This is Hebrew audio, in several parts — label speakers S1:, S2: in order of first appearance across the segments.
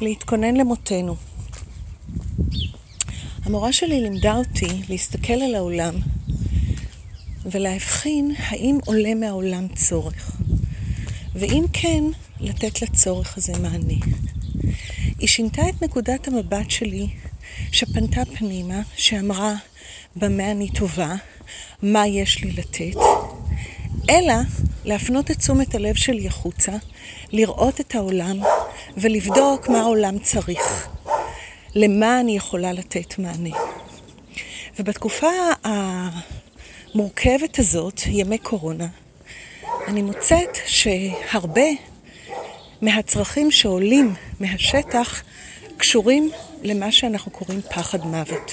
S1: להתכונן למותנו. המורה שלי לימדה אותי להסתכל על העולם ולהבחין האם עולה מהעולם צורך, ואם כן, לתת לצורך הזה מענה. היא שינתה את נקודת המבט שלי, שפנתה פנימה, שאמרה במה אני טובה, מה יש לי לתת, אלא להפנות את תשומת הלב שלי החוצה, לראות את העולם ולבדוק מה העולם צריך, למה אני יכולה לתת מענה. ובתקופה המורכבת הזאת, ימי קורונה, אני מוצאת שהרבה מהצרכים שעולים מהשטח קשורים למה שאנחנו קוראים פחד מוות.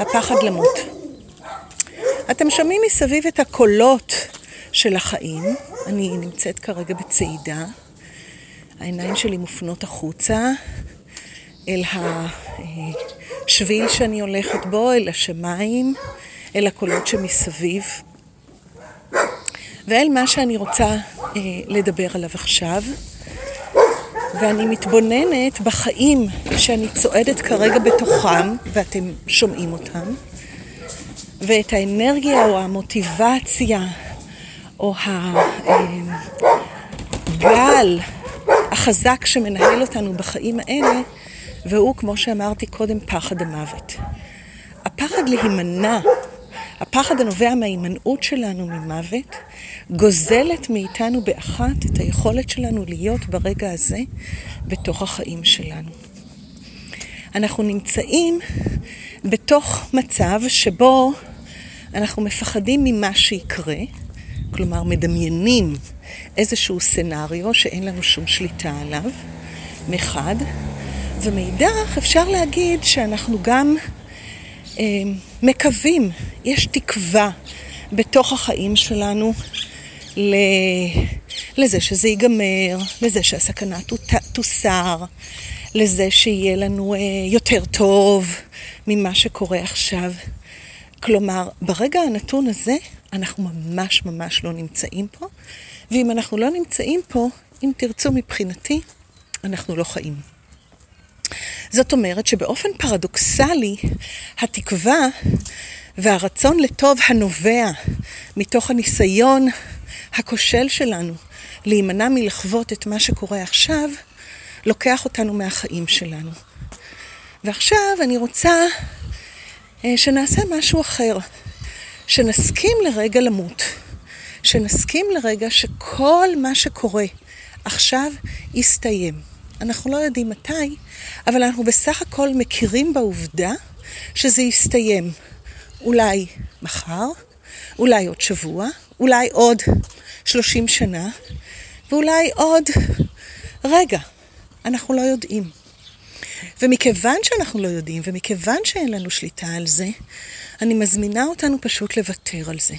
S1: הפחד למות. אתם שומעים מסביב את הקולות של החיים. אני נמצאת כרגע בצעידה. העיניים שלי מופנות החוצה אל השביל שאני הולכת בו, אל השמיים, אל הקולות שמסביב. ואל מה שאני רוצה אה, לדבר עליו עכשיו. ואני מתבוננת בחיים שאני צועדת כרגע בתוכם, ואתם שומעים אותם, ואת האנרגיה או המוטיבציה או הגל החזק שמנהל אותנו בחיים האלה, והוא, כמו שאמרתי קודם, פחד המוות. הפחד להימנע, הפחד הנובע מההימנעות שלנו ממוות, גוזלת מאיתנו באחת את היכולת שלנו להיות ברגע הזה בתוך החיים שלנו. אנחנו נמצאים בתוך מצב שבו אנחנו מפחדים ממה שיקרה, כלומר מדמיינים איזשהו סנאריו שאין לנו שום שליטה עליו, מחד, ומאידך אפשר להגיד שאנחנו גם אה, מקווים, יש תקווה בתוך החיים שלנו לזה שזה ייגמר, לזה שהסכנה תוסר, לזה שיהיה לנו אה, יותר טוב ממה שקורה עכשיו. כלומר, ברגע הנתון הזה, אנחנו ממש ממש לא נמצאים פה, ואם אנחנו לא נמצאים פה, אם תרצו מבחינתי, אנחנו לא חיים. זאת אומרת שבאופן פרדוקסלי, התקווה והרצון לטוב הנובע מתוך הניסיון הכושל שלנו להימנע מלחוות את מה שקורה עכשיו, לוקח אותנו מהחיים שלנו. ועכשיו אני רוצה אה, שנעשה משהו אחר, שנסכים לרגע למות, שנסכים לרגע שכל מה שקורה עכשיו יסתיים. אנחנו לא יודעים מתי, אבל אנחנו בסך הכל מכירים בעובדה שזה יסתיים. אולי מחר, אולי עוד שבוע, אולי עוד 30 שנה, ואולי עוד רגע. אנחנו לא יודעים. ומכיוון שאנחנו לא יודעים, ומכיוון שאין לנו שליטה על זה, אני מזמינה אותנו פשוט לוותר על זה.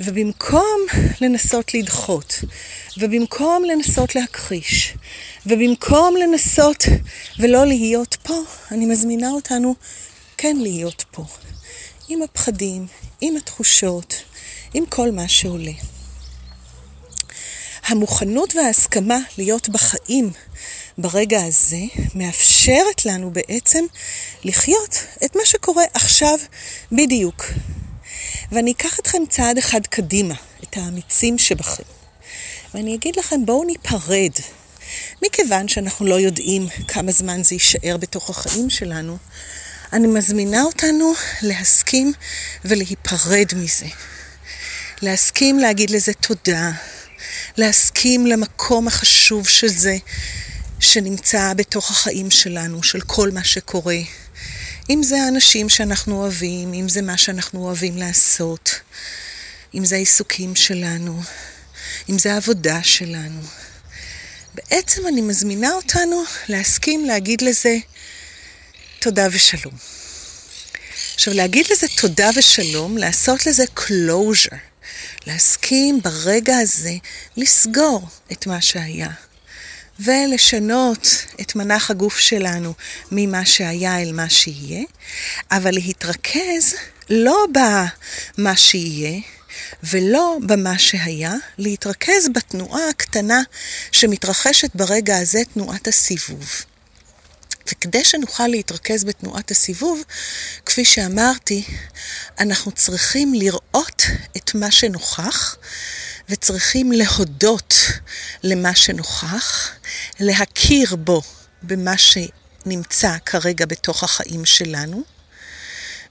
S1: ובמקום לנסות לדחות, ובמקום לנסות להכחיש, ובמקום לנסות ולא להיות פה, אני מזמינה אותנו כן להיות פה. עם הפחדים, עם התחושות, עם כל מה שעולה. המוכנות וההסכמה להיות בחיים ברגע הזה מאפשרת לנו בעצם לחיות את מה שקורה עכשיו בדיוק. ואני אקח אתכם צעד אחד קדימה, את האמיצים שבכם. ואני אגיד לכם, בואו ניפרד. מכיוון שאנחנו לא יודעים כמה זמן זה יישאר בתוך החיים שלנו, אני מזמינה אותנו להסכים ולהיפרד מזה. להסכים להגיד לזה תודה, להסכים למקום החשוב שזה, שנמצא בתוך החיים שלנו, של כל מה שקורה. אם זה האנשים שאנחנו אוהבים, אם זה מה שאנחנו אוהבים לעשות, אם זה העיסוקים שלנו, אם זה העבודה שלנו. בעצם אני מזמינה אותנו להסכים להגיד לזה תודה ושלום. עכשיו, להגיד לזה תודה ושלום, לעשות לזה closure, להסכים ברגע הזה לסגור את מה שהיה. ולשנות את מנח הגוף שלנו ממה שהיה אל מה שיהיה, אבל להתרכז לא במה שיהיה, ולא במה שהיה, להתרכז בתנועה הקטנה שמתרחשת ברגע הזה, תנועת הסיבוב. וכדי שנוכל להתרכז בתנועת הסיבוב, כפי שאמרתי, אנחנו צריכים לראות את מה שנוכח, וצריכים להודות למה שנוכח, להכיר בו במה שנמצא כרגע בתוך החיים שלנו,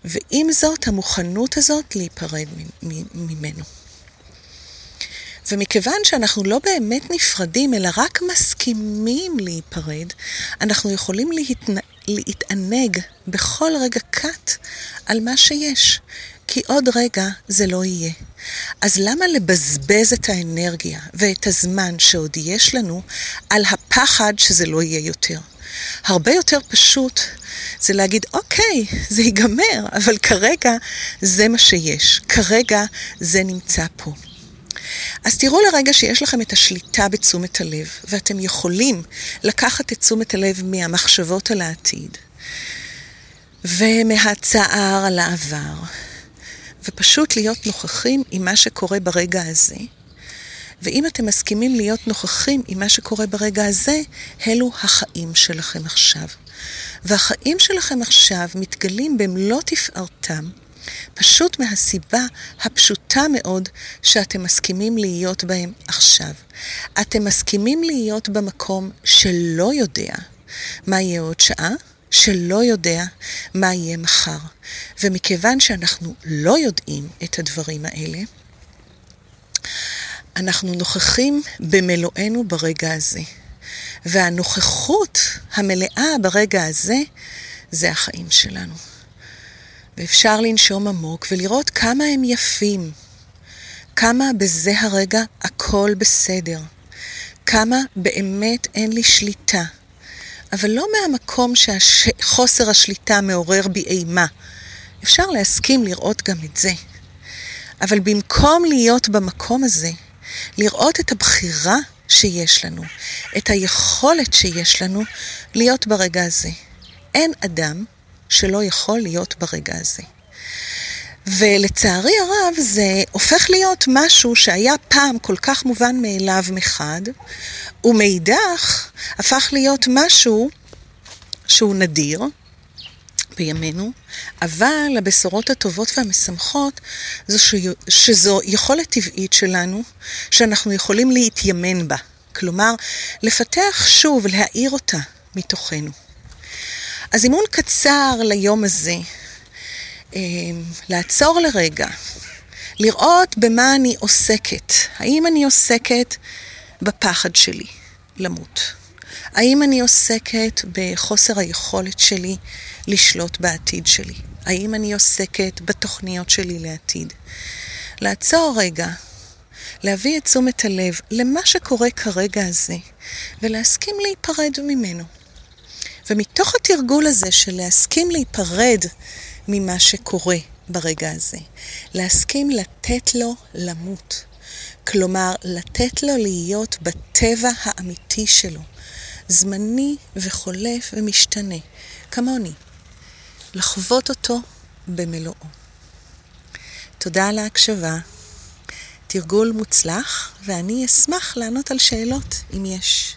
S1: ועם זאת, המוכנות הזאת להיפרד ממנו. ומכיוון שאנחנו לא באמת נפרדים, אלא רק מסכימים להיפרד, אנחנו יכולים להתנ... להתענג בכל רגע קט על מה שיש, כי עוד רגע זה לא יהיה. אז למה לבזבז את האנרגיה ואת הזמן שעוד יש לנו על הפחד שזה לא יהיה יותר? הרבה יותר פשוט זה להגיד, אוקיי, זה ייגמר, אבל כרגע זה מה שיש. כרגע זה נמצא פה. אז תראו לרגע שיש לכם את השליטה בתשומת הלב, ואתם יכולים לקחת את תשומת הלב מהמחשבות על העתיד, ומהצער על העבר, ופשוט להיות נוכחים עם מה שקורה ברגע הזה. ואם אתם מסכימים להיות נוכחים עם מה שקורה ברגע הזה, אלו החיים שלכם עכשיו. והחיים שלכם עכשיו מתגלים במלוא תפארתם, פשוט מהסיבה הפשוטה מאוד שאתם מסכימים להיות בהם עכשיו. אתם מסכימים להיות במקום שלא יודע מה יהיה עוד שעה, שלא יודע מה יהיה מחר. ומכיוון שאנחנו לא יודעים את הדברים האלה, אנחנו נוכחים במלואנו ברגע הזה. והנוכחות המלאה ברגע הזה, זה החיים שלנו. ואפשר לנשום עמוק ולראות כמה הם יפים, כמה בזה הרגע הכל בסדר, כמה באמת אין לי שליטה, אבל לא מהמקום שחוסר השליטה מעורר בי אימה. אפשר להסכים לראות גם את זה. אבל במקום להיות במקום הזה, לראות את הבחירה שיש לנו, את היכולת שיש לנו להיות ברגע הזה. אין אדם שלא יכול להיות ברגע הזה. ולצערי הרב זה הופך להיות משהו שהיה פעם כל כך מובן מאליו מחד, ומאידך הפך להיות משהו שהוא נדיר בימינו, אבל הבשורות הטובות והמשמחות זו שזו יכולת טבעית שלנו, שאנחנו יכולים להתיימן בה. כלומר, לפתח שוב, להאיר אותה מתוכנו. אז אימון קצר ליום הזה, אה, לעצור לרגע, לראות במה אני עוסקת. האם אני עוסקת בפחד שלי למות? האם אני עוסקת בחוסר היכולת שלי לשלוט בעתיד שלי? האם אני עוסקת בתוכניות שלי לעתיד? לעצור רגע, להביא את תשומת הלב למה שקורה כרגע הזה, ולהסכים להיפרד ממנו. ומתוך התרגול הזה של להסכים להיפרד ממה שקורה ברגע הזה, להסכים לתת לו למות. כלומר, לתת לו להיות בטבע האמיתי שלו, זמני וחולף ומשתנה, כמוני. לחוות אותו במלואו. תודה על ההקשבה. תרגול מוצלח, ואני אשמח לענות על שאלות אם יש.